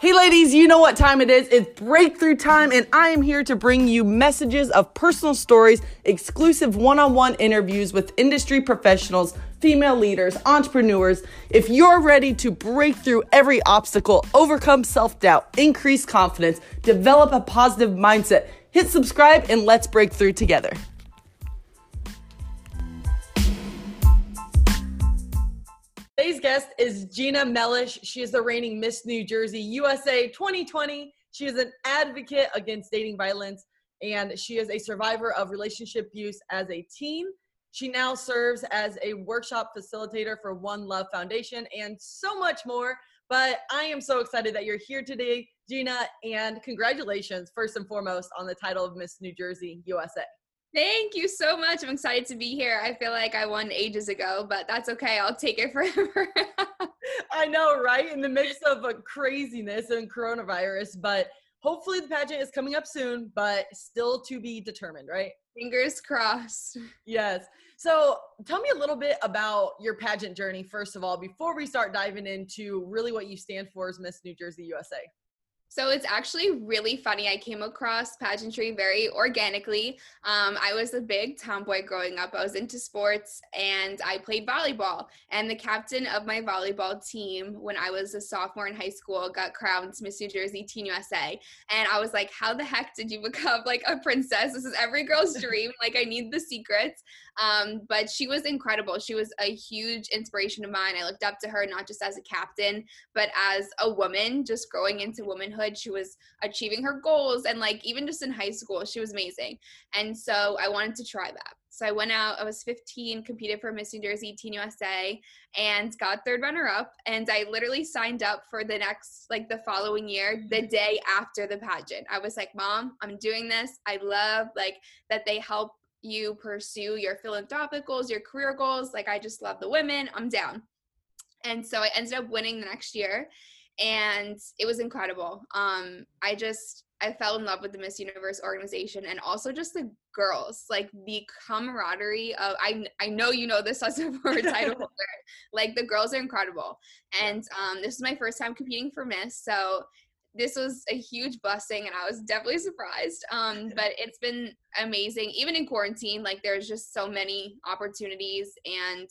Hey, ladies, you know what time it is. It's breakthrough time, and I am here to bring you messages of personal stories, exclusive one on one interviews with industry professionals, female leaders, entrepreneurs. If you're ready to break through every obstacle, overcome self doubt, increase confidence, develop a positive mindset, hit subscribe, and let's break through together. Today's guest is Gina Mellish. She is the reigning Miss New Jersey USA 2020. She is an advocate against dating violence and she is a survivor of relationship abuse as a teen. She now serves as a workshop facilitator for One Love Foundation and so much more. But I am so excited that you're here today, Gina, and congratulations, first and foremost, on the title of Miss New Jersey USA. Thank you so much. I'm excited to be here. I feel like I won ages ago, but that's okay. I'll take it forever. I know, right? In the midst of a craziness and coronavirus, but hopefully the pageant is coming up soon, but still to be determined, right? Fingers crossed. Yes. So tell me a little bit about your pageant journey, first of all, before we start diving into really what you stand for as Miss New Jersey USA. So it's actually really funny. I came across pageantry very organically. Um, I was a big tomboy growing up. I was into sports and I played volleyball. And the captain of my volleyball team, when I was a sophomore in high school, got crowned Miss New Jersey Teen USA. And I was like, how the heck did you become like a princess? This is every girl's dream. like, I need the secrets. Um, but she was incredible. She was a huge inspiration of mine. I looked up to her not just as a captain, but as a woman, just growing into womanhood. She was achieving her goals, and like even just in high school, she was amazing. And so I wanted to try that. So I went out, I was 15, competed for Miss New Jersey Teen USA, and got third runner up. And I literally signed up for the next, like the following year, the day after the pageant. I was like, Mom, I'm doing this. I love like that they help you pursue your philanthropic goals, your career goals. Like, I just love the women. I'm down. And so I ended up winning the next year, and it was incredible. Um, I just I fell in love with the Miss Universe organization and also just the girls, like the camaraderie of I I know you know this as a former title holder. Like the girls are incredible. And um, this is my first time competing for Miss, so this was a huge blessing and I was definitely surprised. Um, but it's been amazing. Even in quarantine, like there's just so many opportunities and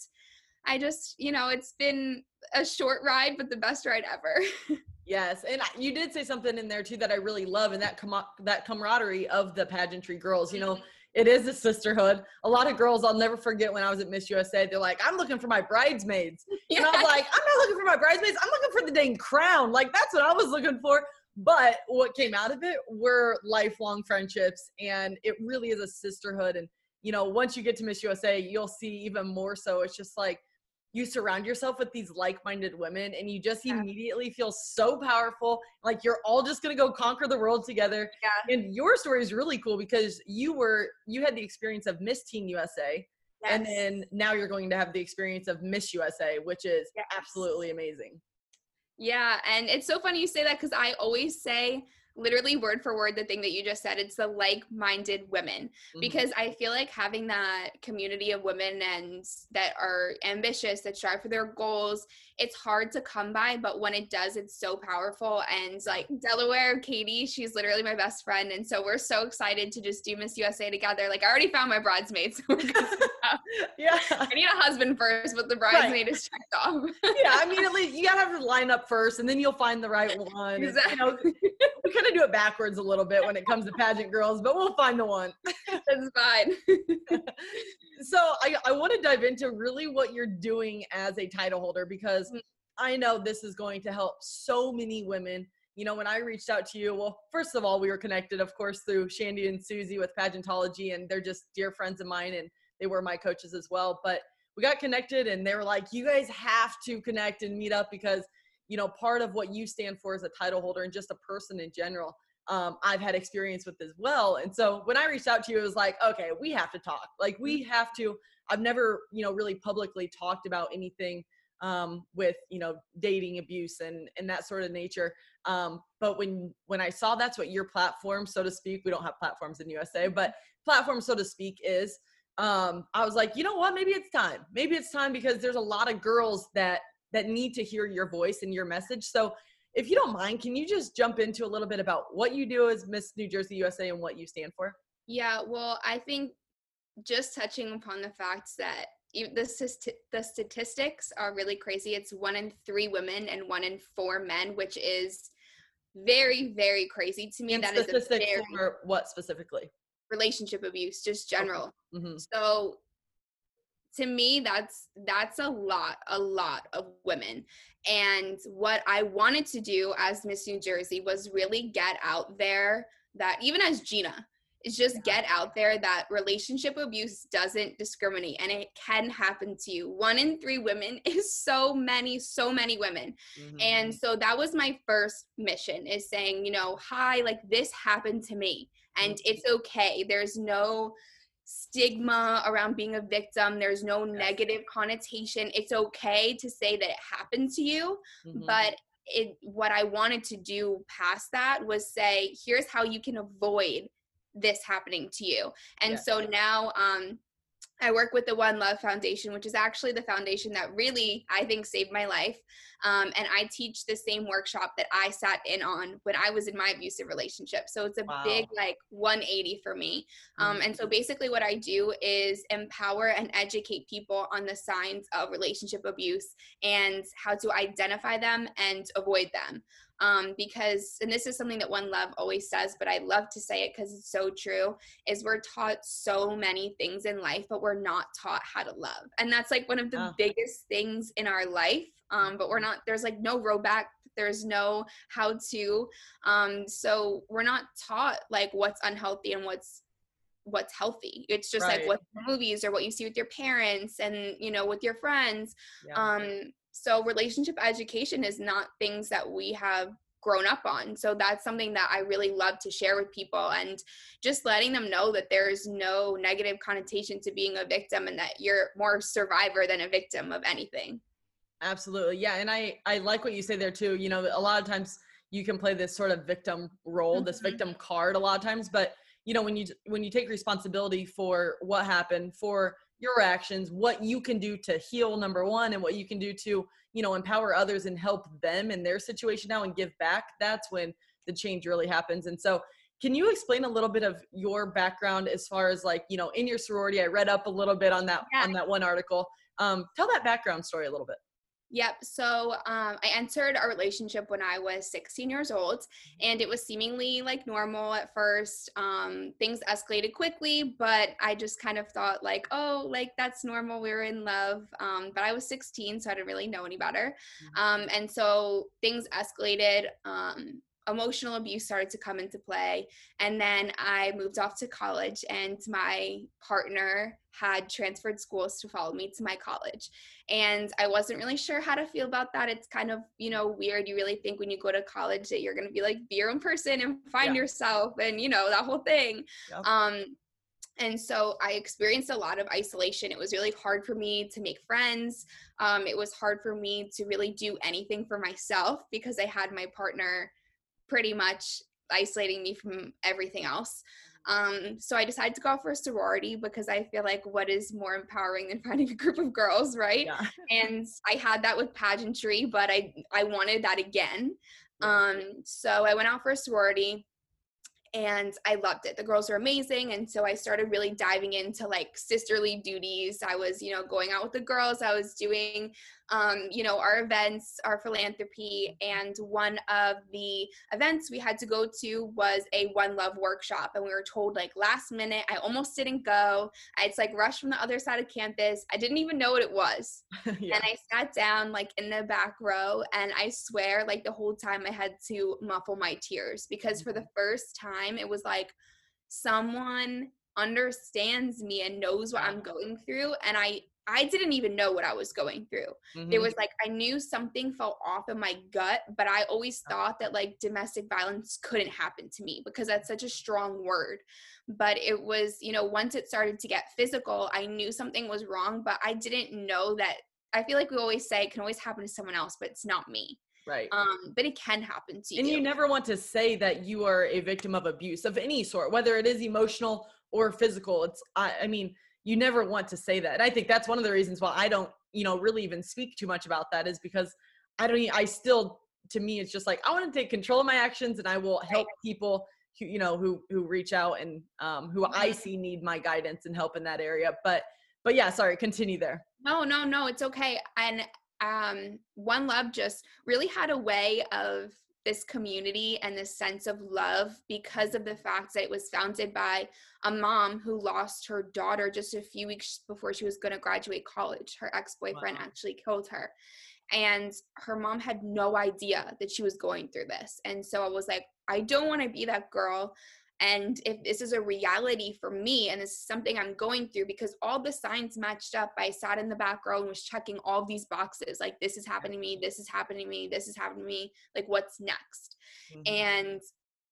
I just, you know, it's been a short ride, but the best ride ever. Yes, and you did say something in there too that I really love, and that com- that camaraderie of the pageantry girls. You know, mm-hmm. It is a sisterhood. A lot of girls, I'll never forget when I was at Miss USA. They're like, "I'm looking for my bridesmaids," yeah. and I was like, "I'm not looking for my bridesmaids. I'm looking for the dang crown. Like that's what I was looking for." But what came out of it were lifelong friendships, and it really is a sisterhood. And you know, once you get to Miss USA, you'll see even more so. It's just like you surround yourself with these like-minded women and you just yeah. immediately feel so powerful like you're all just going to go conquer the world together yeah. and your story is really cool because you were you had the experience of miss teen usa yes. and then now you're going to have the experience of miss usa which is yes. absolutely amazing yeah, and it's so funny you say that because I always say literally word for word the thing that you just said it's the like-minded women mm-hmm. because i feel like having that community of women and that are ambitious that strive for their goals it's hard to come by, but when it does, it's so powerful. And like Delaware, Katie, she's literally my best friend. And so we're so excited to just do Miss USA together. Like I already found my bridesmaids. yeah. I need a husband first, but the bridesmaid right. is checked off. yeah. I mean, at least you gotta have to line up first and then you'll find the right one. Exactly. And, you know, we kind of do it backwards a little bit when it comes to pageant girls, but we'll find the one. That's fine so I, I want to dive into really what you're doing as a title holder because mm-hmm. I know this is going to help so many women. You know, when I reached out to you, well, first of all, we were connected, of course, through Shandy and Susie with Pageantology, and they're just dear friends of mine, and they were my coaches as well. But we got connected, and they were like, "You guys have to connect and meet up because, you know, part of what you stand for as a title holder and just a person in general um, I've had experience with as well. And so when I reached out to you, it was like, okay, we have to talk. Like we mm-hmm. have to. I've never, you know, really publicly talked about anything um, with, you know, dating abuse and and that sort of nature. Um, but when when I saw that's what your platform, so to speak, we don't have platforms in USA, but platform, so to speak, is. Um, I was like, you know what? Maybe it's time. Maybe it's time because there's a lot of girls that that need to hear your voice and your message. So if you don't mind, can you just jump into a little bit about what you do as Miss New Jersey USA and what you stand for? Yeah, well, I think just touching upon the fact that the, the statistics are really crazy. It's one in three women and one in four men, which is very, very crazy to me. And that is a very, for what specifically? Relationship abuse, just general. Okay. Mm-hmm. So to me that's that's a lot a lot of women and what i wanted to do as miss new jersey was really get out there that even as gina is just get out there that relationship abuse doesn't discriminate and it can happen to you. One in three women is so many, so many women. Mm-hmm. And so that was my first mission is saying, you know, hi, like this happened to me and mm-hmm. it's okay. There's no stigma around being a victim. There's no yes. negative connotation. It's okay to say that it happened to you, mm-hmm. but it what I wanted to do past that was say, here's how you can avoid this happening to you. And yeah. so now um I work with the One Love Foundation, which is actually the foundation that really, I think, saved my life. Um, and I teach the same workshop that I sat in on when I was in my abusive relationship. So it's a wow. big, like, 180 for me. Um, and so mm-hmm. basically, what I do is empower and educate people on the signs of relationship abuse and how to identify them and avoid them um, because and this is something that one love always says but i love to say it because it's so true is we're taught so many things in life but we're not taught how to love and that's like one of the oh. biggest things in our life um, but we're not there's like no row back there's no how to um, so we're not taught like what's unhealthy and what's what's healthy it's just right. like what movies or what you see with your parents and you know with your friends yeah. um so relationship education is not things that we have grown up on. So that's something that I really love to share with people and just letting them know that there's no negative connotation to being a victim and that you're more survivor than a victim of anything. Absolutely. Yeah, and I I like what you say there too. You know, a lot of times you can play this sort of victim role, mm-hmm. this victim card a lot of times, but you know, when you when you take responsibility for what happened, for your actions, what you can do to heal number one, and what you can do to, you know, empower others and help them in their situation now and give back, that's when the change really happens. And so can you explain a little bit of your background as far as like, you know, in your sorority? I read up a little bit on that yeah. on that one article. Um, tell that background story a little bit. Yep. So um, I entered a relationship when I was 16 years old, and it was seemingly like normal at first. Um, things escalated quickly, but I just kind of thought like, oh, like that's normal. We were in love. Um, but I was 16, so I didn't really know any better. Mm-hmm. Um, and so things escalated. Emotional abuse started to come into play. And then I moved off to college, and my partner had transferred schools to follow me to my college. And I wasn't really sure how to feel about that. It's kind of, you know, weird. You really think when you go to college that you're going to be like, be your own person and find yeah. yourself and, you know, that whole thing. Um, and so I experienced a lot of isolation. It was really hard for me to make friends. Um, it was hard for me to really do anything for myself because I had my partner pretty much isolating me from everything else. Um, so I decided to go for a sorority because I feel like what is more empowering than finding a group of girls, right? Yeah. and I had that with pageantry, but I I wanted that again. Um, so I went out for a sorority and I loved it. The girls were amazing. And so I started really diving into like sisterly duties. I was, you know, going out with the girls, I was doing um, you know, our events, our philanthropy. And one of the events we had to go to was a One Love workshop. And we were told, like, last minute, I almost didn't go. I had like, rushed from the other side of campus. I didn't even know what it was. yeah. And I sat down, like, in the back row. And I swear, like, the whole time I had to muffle my tears because for the mm-hmm. first time, it was like, someone understands me and knows what I'm going through. And I I didn't even know what I was going through. Mm-hmm. It was like I knew something felt off in my gut, but I always thought that like domestic violence couldn't happen to me because that's such a strong word. But it was, you know, once it started to get physical, I knew something was wrong, but I didn't know that. I feel like we always say it can always happen to someone else, but it's not me. Right. Um, but it can happen to you. And you never want to say that you are a victim of abuse of any sort, whether it is emotional or physical. It's, I, I mean, you never want to say that. And I think that's one of the reasons why I don't, you know, really even speak too much about that is because I don't, I still to me it's just like i want to take control of my actions and i will help people who, you know who who reach out and um, who i Mm-hmm. see need my guidance and help in that area but but yeah sorry continue there No, no, no, it's okay. And um, One Love just really had a way of this community and this sense of love because of the fact that it was founded by a mom who lost her daughter just a few weeks before she was going to graduate college. Her ex boyfriend Wow. actually killed her. And her mom had no idea that she was going through this. And so I was like, I don't want to be that girl. And if this is a reality for me and this is something I'm going through, because all the signs matched up, I sat in the back row and was checking all these boxes like, this is happening to me, this is happening to me, this is happening to me, like, what's next? Mhm. And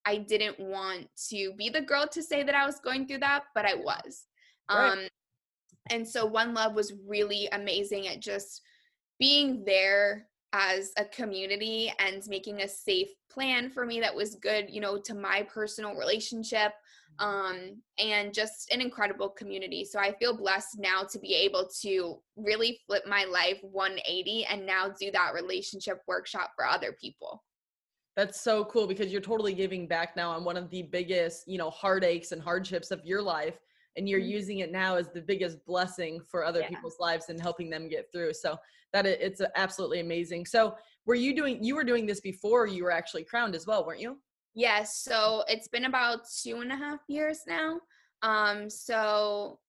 I didn't want to be the girl to say that I was going through that, but I was. Right. Um, and so One Love was really amazing at just being there as a community and making a safe plan for me that was good, you know, to my personal relationship um and just an incredible community. So i feel blessed now to be able to really flip my life 180 and now do that relationship workshop for other people. That's so cool because you're totally giving back now on one of the biggest, you know, heartaches and hardships of your life. And you're Mhm. using it now as the biggest blessing for other Yeah. people's lives and helping them get through. So that it's absolutely amazing. So were you doing, you were doing this before you were actually crowned as well, weren't you? Yes, so it's been about two and a half years now. Um, so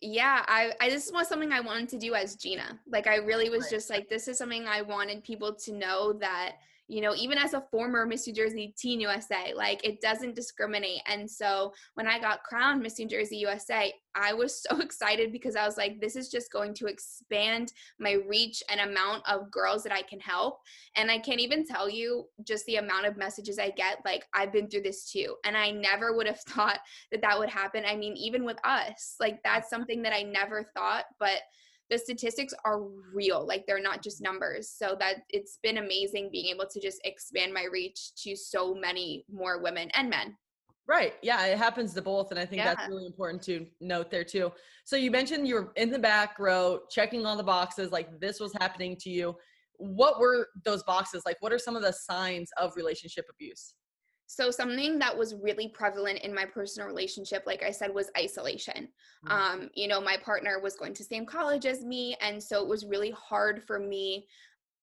yeah, I, I this was something I wanted to do as Gina. Like I really was Right. just like, this is something I wanted people to know that, you know, even as a former Miss New Jersey Teen USA, like it doesn't discriminate. And so when I got crowned Miss New Jersey USA, I was so excited because I was like, this is just going to expand my reach and amount of girls that I can help. And I can't even tell you just the amount of messages I get. Like, I've been through this too. And I never would have thought that that would happen. I mean, even with us, like, that's something that I never thought. But the statistics are real. Like, they're not just numbers. So that it's been amazing being able to just expand my reach to so many more women and men. Right. Yeah, it happens to both. And I think that's really important to note there too. So you mentioned you were in the back row checking all the boxes, like this was happening to you. What were those boxes? Like, what are some of the signs of relationship abuse? So, something that was really prevalent in my personal relationship, like I said, was isolation. Mhm. um, you know, my partner was going to the same college as me. And so it was really hard for me.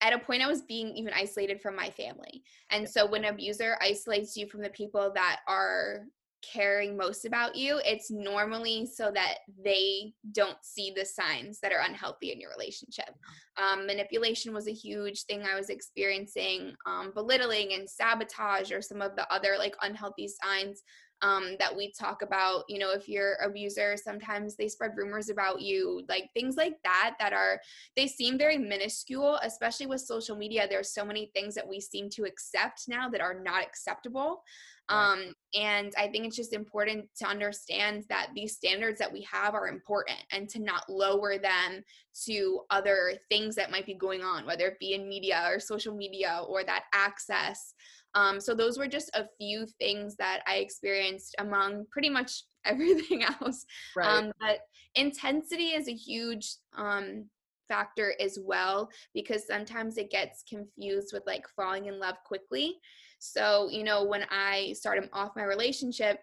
At a point, I was being even isolated from my family. And so when an abuser isolates you from the people that are caring most about you, it's normally so that they don't see the signs that are unhealthy in your relationship. Um, manipulation was a huge thing I was experiencing, um, belittling and sabotage are some of the other like unhealthy signs um, that we talk about. You know, if you're abuser, sometimes they spread rumors about you, like things like that, that are, they seem very minuscule, especially with social media. There's so many things that we seem to accept now that are not acceptable. Right. Um, and I think it's just important to understand that these standards that we have are important and to not lower them to other things that might be going on, whether it be in media or social media or that access. Um, so those were just a few things that I experienced among pretty much everything else. Right. Um, but intensity is a huge um, factor as well because sometimes it gets confused with like falling in love quickly. So, you know, when I started off my relationship,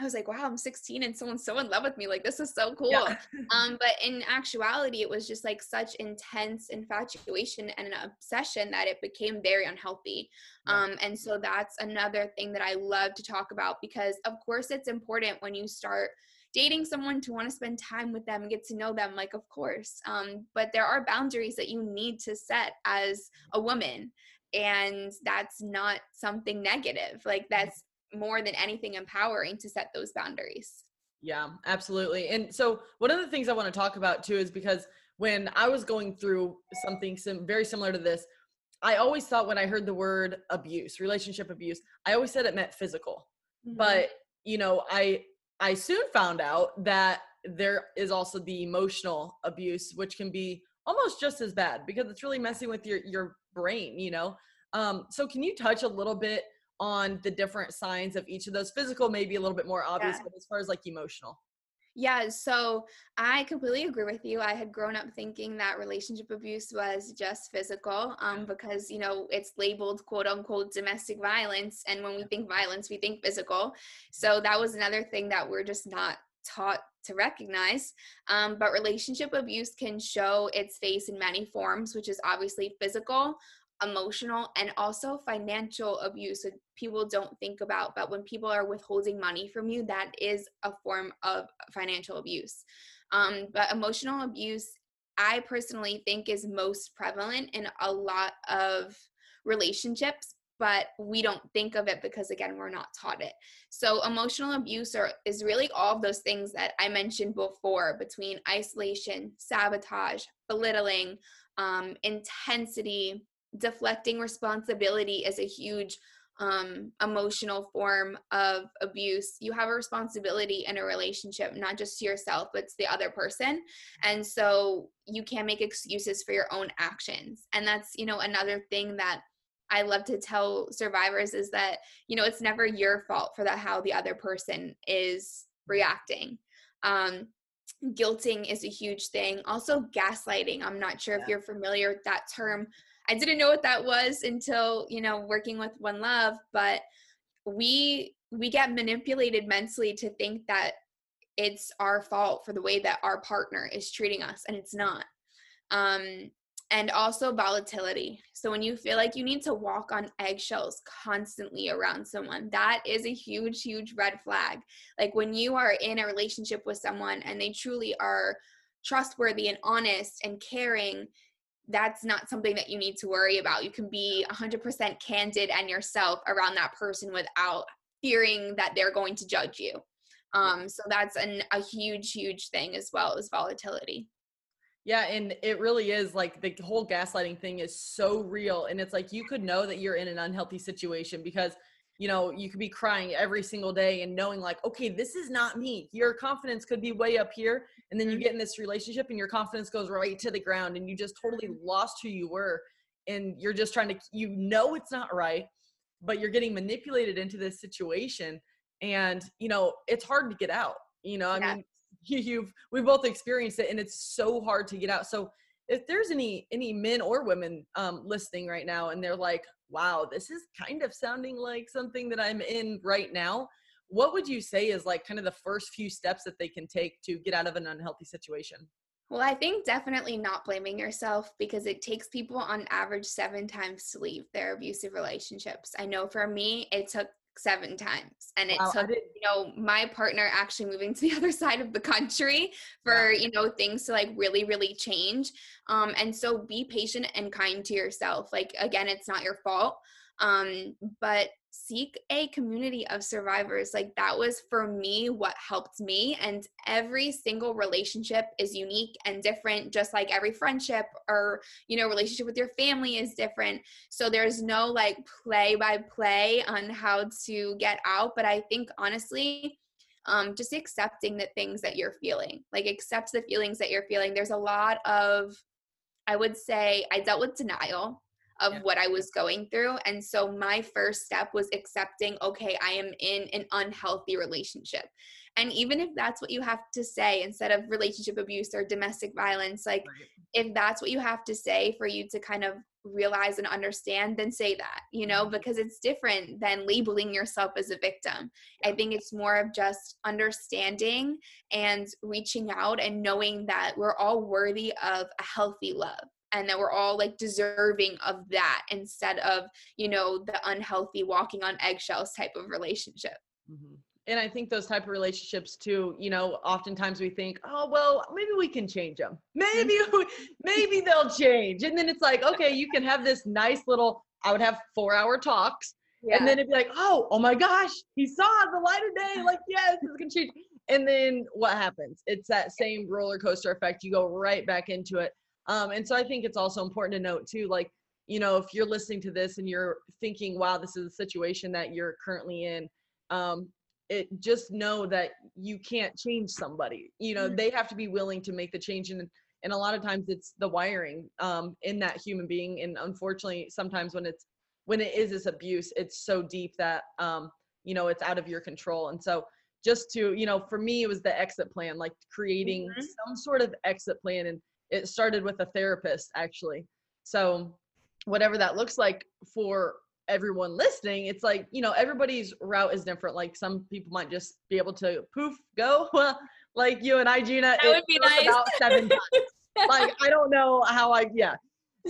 I was like, wow, I'm 16 and someone's so in love with me. Like, this is so cool. Yeah. um, but in actuality, it was just like such intense infatuation and an obsession that it became very unhealthy. Right. Um, and so that's another thing that I love to talk about because, of course, it's important when you start dating someone to want to spend time with them and get to know them, like, of course. Um, but there are boundaries that you need to set as a woman. And that's not something negative. Like, that's more than anything empowering to set those boundaries. Yeah, absolutely. And so one of the things I want to talk about too is because when I was going through something sim- very similar to this, I always thought when I heard the word abuse, relationship abuse, I always said it meant physical. Mm-hmm. But, you know, I I soon found out that there is also the emotional abuse which can be almost just as bad because it's really messing with your your brain, you know. Um so can you touch a little bit on the different signs of each of those physical maybe a little bit more obvious Yeah. but as far as like emotional Yeah, so I completely agree with you. I had grown up thinking that relationship abuse was just physical um, because, you know, it's labeled quote unquote domestic violence. And when we think violence, we think physical. So that was another thing that we're just not taught to recognize. Um, but relationship abuse can show its face in many forms, which is obviously physical, emotional and also financial abuse that people don't think about but when people are withholding money from you that is a form of financial abuse um, but emotional abuse i personally think is most prevalent in a lot of relationships but we don't think of it because again we're not taught it so emotional abuse are, is really all of those things that i mentioned before between isolation sabotage belittling um, intensity deflecting responsibility is a huge um, emotional form of abuse. You have a responsibility in a relationship, not just to yourself, but to the other person. And so you can't make excuses for your own actions. And that's, you know, another thing that I love to tell survivors is that, you know, it's never your fault for that how the other person is reacting. Um, guilting is a huge thing. Also gaslighting. I'm not sure yeah. if you're familiar with that term I didn't know what that was until, you know, working with One Love, but we we get manipulated mentally to think that it's our fault for the way that our partner is treating us and it's not. Um and also volatility. So when you feel like you need to walk on eggshells constantly around someone, that is a huge huge red flag. Like when you are in a relationship with someone and they truly are trustworthy and honest and caring, that's not something that you need to worry about. You can be 100% candid and yourself around that person without fearing that they're going to judge you. Um, so that's an, a huge, huge thing as well as volatility. Yeah, and it really is like the whole gaslighting thing is so real. And it's like you could know that you're in an unhealthy situation because – you know, you could be crying every single day and knowing like, okay, this is not me. Your confidence could be way up here. And then you mm-hmm. get in this relationship and your confidence goes right to the ground and you just totally mm-hmm. lost who you were. And you're just trying to, you know, it's not right, but you're getting manipulated into this situation. And, you know, it's hard to get out. You know, I yeah. mean, you've, we both experienced it and it's so hard to get out. So if there's any, any men or women um, listening right now and they're like, wow, this is kind of sounding like something that I'm in right now. What would you say is like kind of the first few steps that they can take to get out of an unhealthy situation? Well, I think definitely not blaming yourself because it takes people on average seven times to leave their abusive relationships. I know for me, it took seven times. And it wow, took you know my partner actually moving to the other side of the country for yeah. you know things to like really really change. Um and so be patient and kind to yourself. Like again it's not your fault. Um but seek a community of survivors like that was for me what helped me and every single relationship is unique and different just like every friendship or you know relationship with your family is different. So there's no like play by play on how to get out but i think honestly um, just accepting the things that you're feeling like accept the feelings that you're feeling. There's a lot of i would say i dealt with denial of yeah. what I was going through. And so my first step was accepting, okay, I am in an unhealthy relationship. And even if that's what you have to say instead of relationship abuse or domestic violence, like right. if that's what you have to say for you to kind of realize and understand, then say that, you know, mm-hmm. because it's different than labeling yourself as a victim. I think it's more of just understanding and reaching out and knowing that we're all worthy of a healthy love and that we're all like deserving of that instead of you know the unhealthy walking on eggshells type of relationship mm-hmm. and i think those type of relationships too you know oftentimes we think oh well maybe we can change them maybe mm-hmm. maybe they'll change and then it's like okay you can have this nice little i would have four hour talks yeah. and then it'd be like oh oh my gosh he saw the light of day like yes this can change and then what happens it's that same roller coaster effect you go right back into it um, and so I think it's also important to note too, like, you know, if you're listening to this and you're thinking, wow, this is a situation that you're currently in, um, it just know that you can't change somebody. You know, mm-hmm. they have to be willing to make the change. And, and a lot of times it's the wiring um, in that human being. And unfortunately, sometimes when it's, when it is this abuse, it's so deep that, um, you know, it's out of your control. And so just to you know for me it was the exit plan like creating Mhm. some sort of exit plan and it started with a therapist actually. So whatever that looks like for everyone listening it's like you know everybody's route is different. Like some people might just be able to poof go. Like you and i gina That would be nice. about seven times like i don't know how i yeah.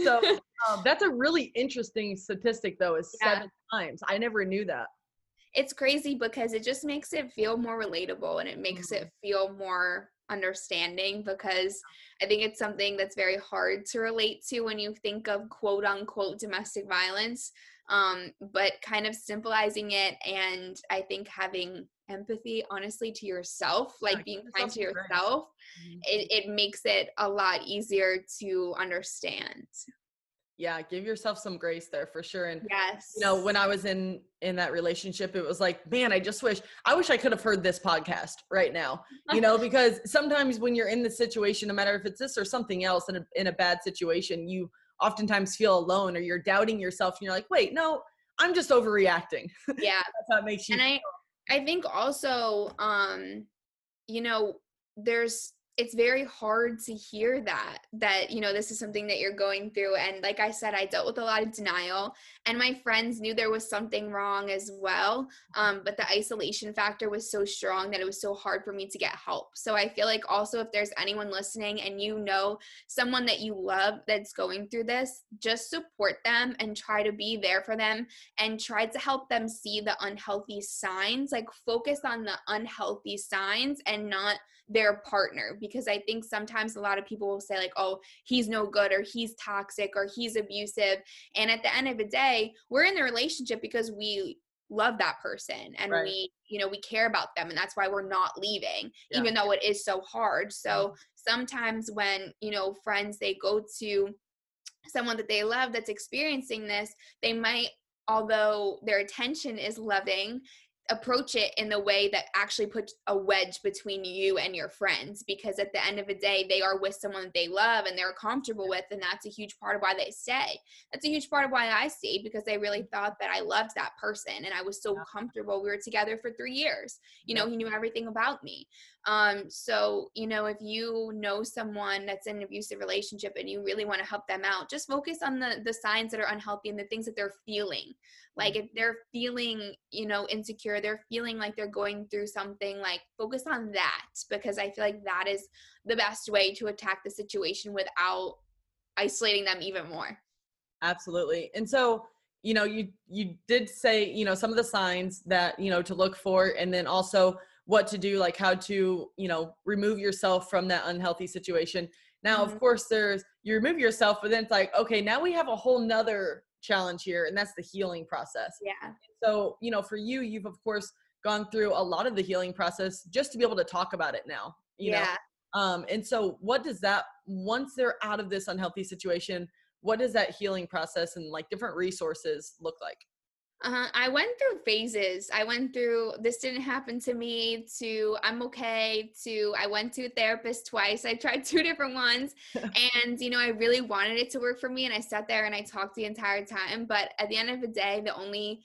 So um, that's a really interesting statistic though is Yeah. seven times. I never knew that. It's crazy because it just makes it feel more relatable and it makes Mhm. it feel more understanding because I think it's something that's very hard to relate to when you think of quote unquote domestic violence. Um, but kind of symbolizing it and I think having empathy honestly to yourself, like Yeah, being kind to yourself some grace. yourself, it, it makes it a lot easier to understand. Yeah give yourself some grace there for sure and Yes. you know when i was in in that relationship it was like man i just wish i wish i could have heard this podcast right now you know because sometimes when you're in the situation no matter if it's this or something else in a, in a bad situation you oftentimes feel alone or you're doubting yourself and you're like wait no i'm just overreacting yeah. that's how it makes you and i i think also um you know there's it's very hard to hear that that you know this is something that you're going through and like i said i dealt with a lot of denial and my friends knew there was something wrong as well um, but the isolation factor was so strong that it was so hard for me to get help. So i feel like also if there's anyone listening and you know someone that you love that's going through this just support them and try to be there for them and try to help them see the unhealthy signs like focus on the unhealthy signs and not their partner because i think sometimes a lot of people will say like oh he's no good or he's toxic or he's abusive and at the end of the day we're in the relationship because we love that person and Right. we you know we care about them and that's why we're not leaving Yeah. even though it is so hard mm-hmm. so sometimes when you know friends they go to someone that they love that's experiencing this they might although their attention is loving approach it in the way that actually puts a wedge between you and your friends because at the end of the day they are with someone that they love and they're comfortable with and that's a huge part of why they stay. That's a huge part of why i stayed because i really thought that i loved that person and i was so comfortable. We were together for three years. You know he knew everything about me um so you know if you know someone that's in an abusive relationship and you really want to help them out just focus on the the signs that are unhealthy and the things that they're feeling. Like if they're feeling you know insecure they're feeling like they're going through something like focus on that because i feel like that is the best way to attack the situation without isolating them even more. Absolutely. And so you know you you did say you know some of the signs that you know to look for and then also what to do like how to you know remove yourself from that unhealthy situation now of Mhm. course there's you remove yourself but then it's like okay now we have a whole nother challenge here and that's the healing process yeah so you know for you you've of course gone through a lot of the healing process just to be able to talk about it now you know yeah um, and so, what does that once they're out of this unhealthy situation? What does that healing process and like different resources look like? Uh, I went through phases. I went through this didn't happen to me to I'm okay to I went to a therapist twice. I tried two different ones and you know I really wanted it to work for me and I sat there and I talked the entire time, but at the end of the day the only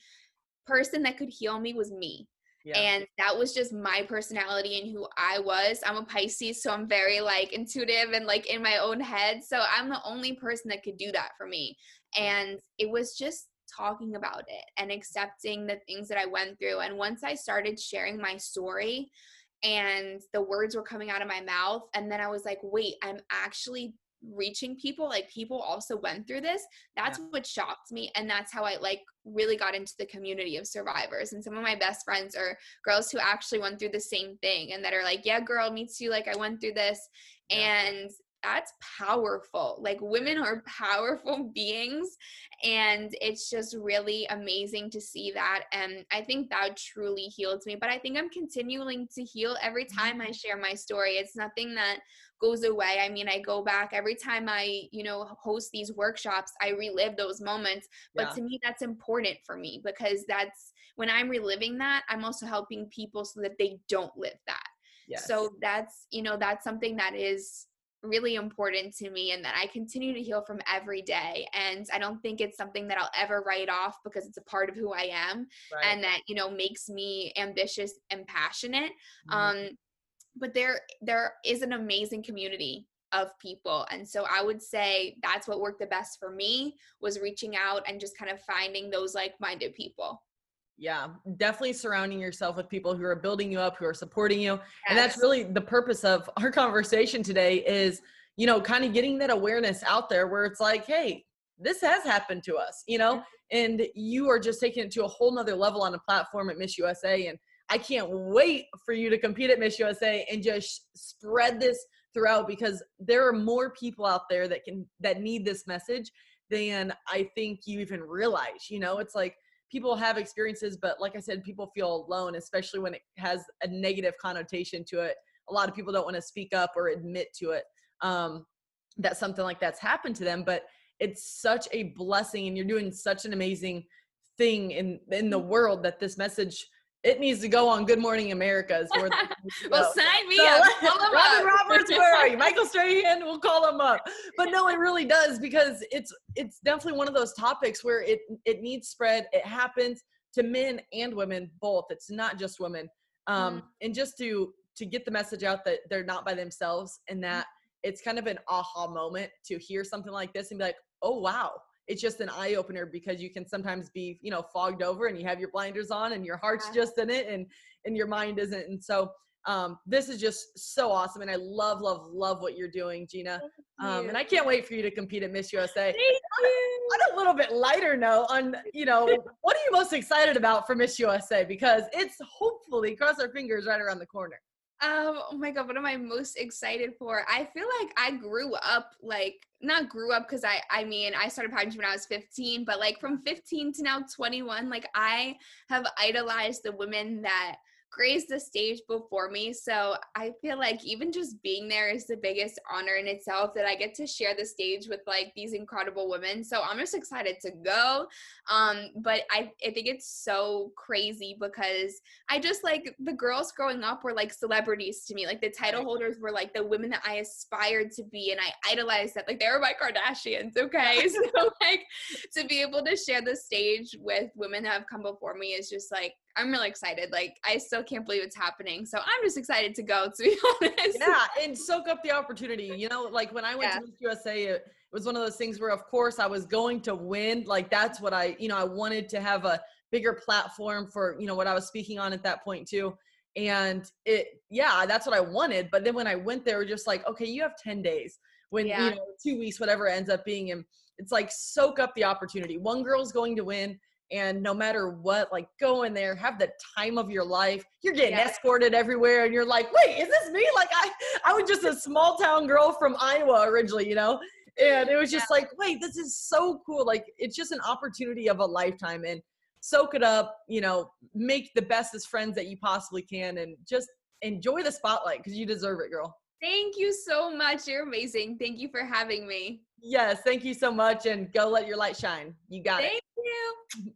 person that could heal me was me. Yeah. And that was just my personality and who I was. I'm a Pisces, so I'm very like intuitive and like in my own head. So I'm the only person that could do that for me. And it was just talking about it and accepting the things that I went through. And once I started sharing my story and the words were coming out of my mouth, and then I was like, wait, I'm actually reaching people like people also went through this that's what shocked me and that's how i like really got into the community of survivors and some of my best friends are girls who actually went through the same thing and that are like yeah girl me too like i went through this Yeah. and that's powerful like women are powerful beings and it's just really amazing to see that and i think that truly healed me but i think i'm continuing to heal every mm-hmm. time i share my story it's nothing that goes away i mean i go back every time i you know host these workshops i relive those moments but Yeah. to me that's important for me because that's when i'm reliving that i'm also helping people so that they don't live that Yes. so that's you know that's something that is really important to me and that I continue to heal from every day. And I don't think it's something that I'll ever write off because it's a part of who I am right. and that, you know, makes me ambitious and passionate. Mm-hmm. Um, but there there is an amazing community of people and so i would say that's what worked the best for me was reaching out and just kind of finding those like-minded people yeah, definitely surrounding yourself with people who are building you up, who are supporting you. Yes. And that's really the purpose of our conversation today is, you know, kind of getting that awareness out there where it's like, hey, this has happened to us, you know, and you are just taking it to a whole nother level on a platform at Miss USA. And I can't wait for you to compete at Miss USA and just spread this throughout because there are more people out there that can that need this message than I think you even realize. You know, it's like people have experiences, but like I said, people feel alone, especially when it has a negative connotation to it. A lot of people don't want to speak up or admit to it um, that something like that's happened to them. But it's such a blessing, and you're doing such an amazing thing in in the world that this message it needs to go on Good Morning America. Is where well, sign me so, up. Robin Roberts, where are you? Michael Strahan, we'll call him up. But no, it really does because it's it's definitely one of those topics where it it needs spread. It happens to men and women both. It's not just women. Um, mm. and just to to get the message out that they're not by themselves and that it's kind of an aha moment to hear something like this and be like, oh wow, it's just an eye opener because you can sometimes be you know fogged over and you have your blinders on and your heart's just in it and and your mind isn't. And so um, this is just so awesome and i love love love what you're doing gina. Um, and i can't wait for you to compete at miss usa on, a little bit lighter note on you know what are you most excited about for miss usa because it's hopefully cross our fingers right around the corner um, oh my god, what am I most excited for? I feel like I grew up like not grew up because I I mean I started pageantry when I was 15, but like from 15 to now 21, like I have idolized the women that graced the stage before me. So I feel like even just being there is the biggest honor in itself that I get to share the stage with like these incredible women. So I'm just excited to go. Um, but I, I think it's so crazy because I just like the girls growing up were like celebrities to me. Like the title holders were like the women that I aspired to be and I idolized that. Like they were my Kardashians, okay? so like to be able to share the stage with women that have come before me is just like I'm really excited. Like I still can't believe it's happening. So I'm just excited to go, to be honest. Yeah, and soak up the opportunity. You know, like when I went yeah. to Miss USA, it was one of those things where of course I was going to win. Like that's what I, you know, I wanted to have a bigger platform for, you know, what I was speaking on at that point too. And it, yeah, that's what I wanted. But then when I went there, we're just like, okay, you have 10 days when, yeah. you know, two weeks, whatever ends up being. And it's like soak up the opportunity. One girl's going to win and no matter what like go in there have the time of your life. You're getting yeah. escorted everywhere and you're like wait is this me? Like i i was just a small town girl from iowa originally you know? And it was just yeah. like wait this is so cool. Like it's just an opportunity of a lifetime and soak it up you know make the bestest friends that you possibly can and just enjoy the spotlight because you deserve it girl thank you so much you're amazing thank you for having me yes thank you so much and go let your light shine you got thank it Thank you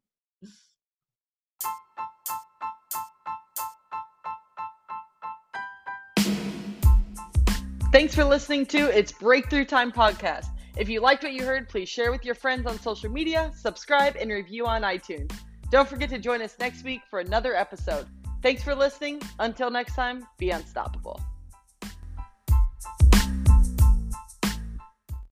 Thanks for listening to It's Breakthrough Time podcast. If you liked what you heard, please share with your friends on social media, subscribe, and review on iTunes. Don't forget to join us next week for another episode. Thanks for listening. Until next time, be unstoppable.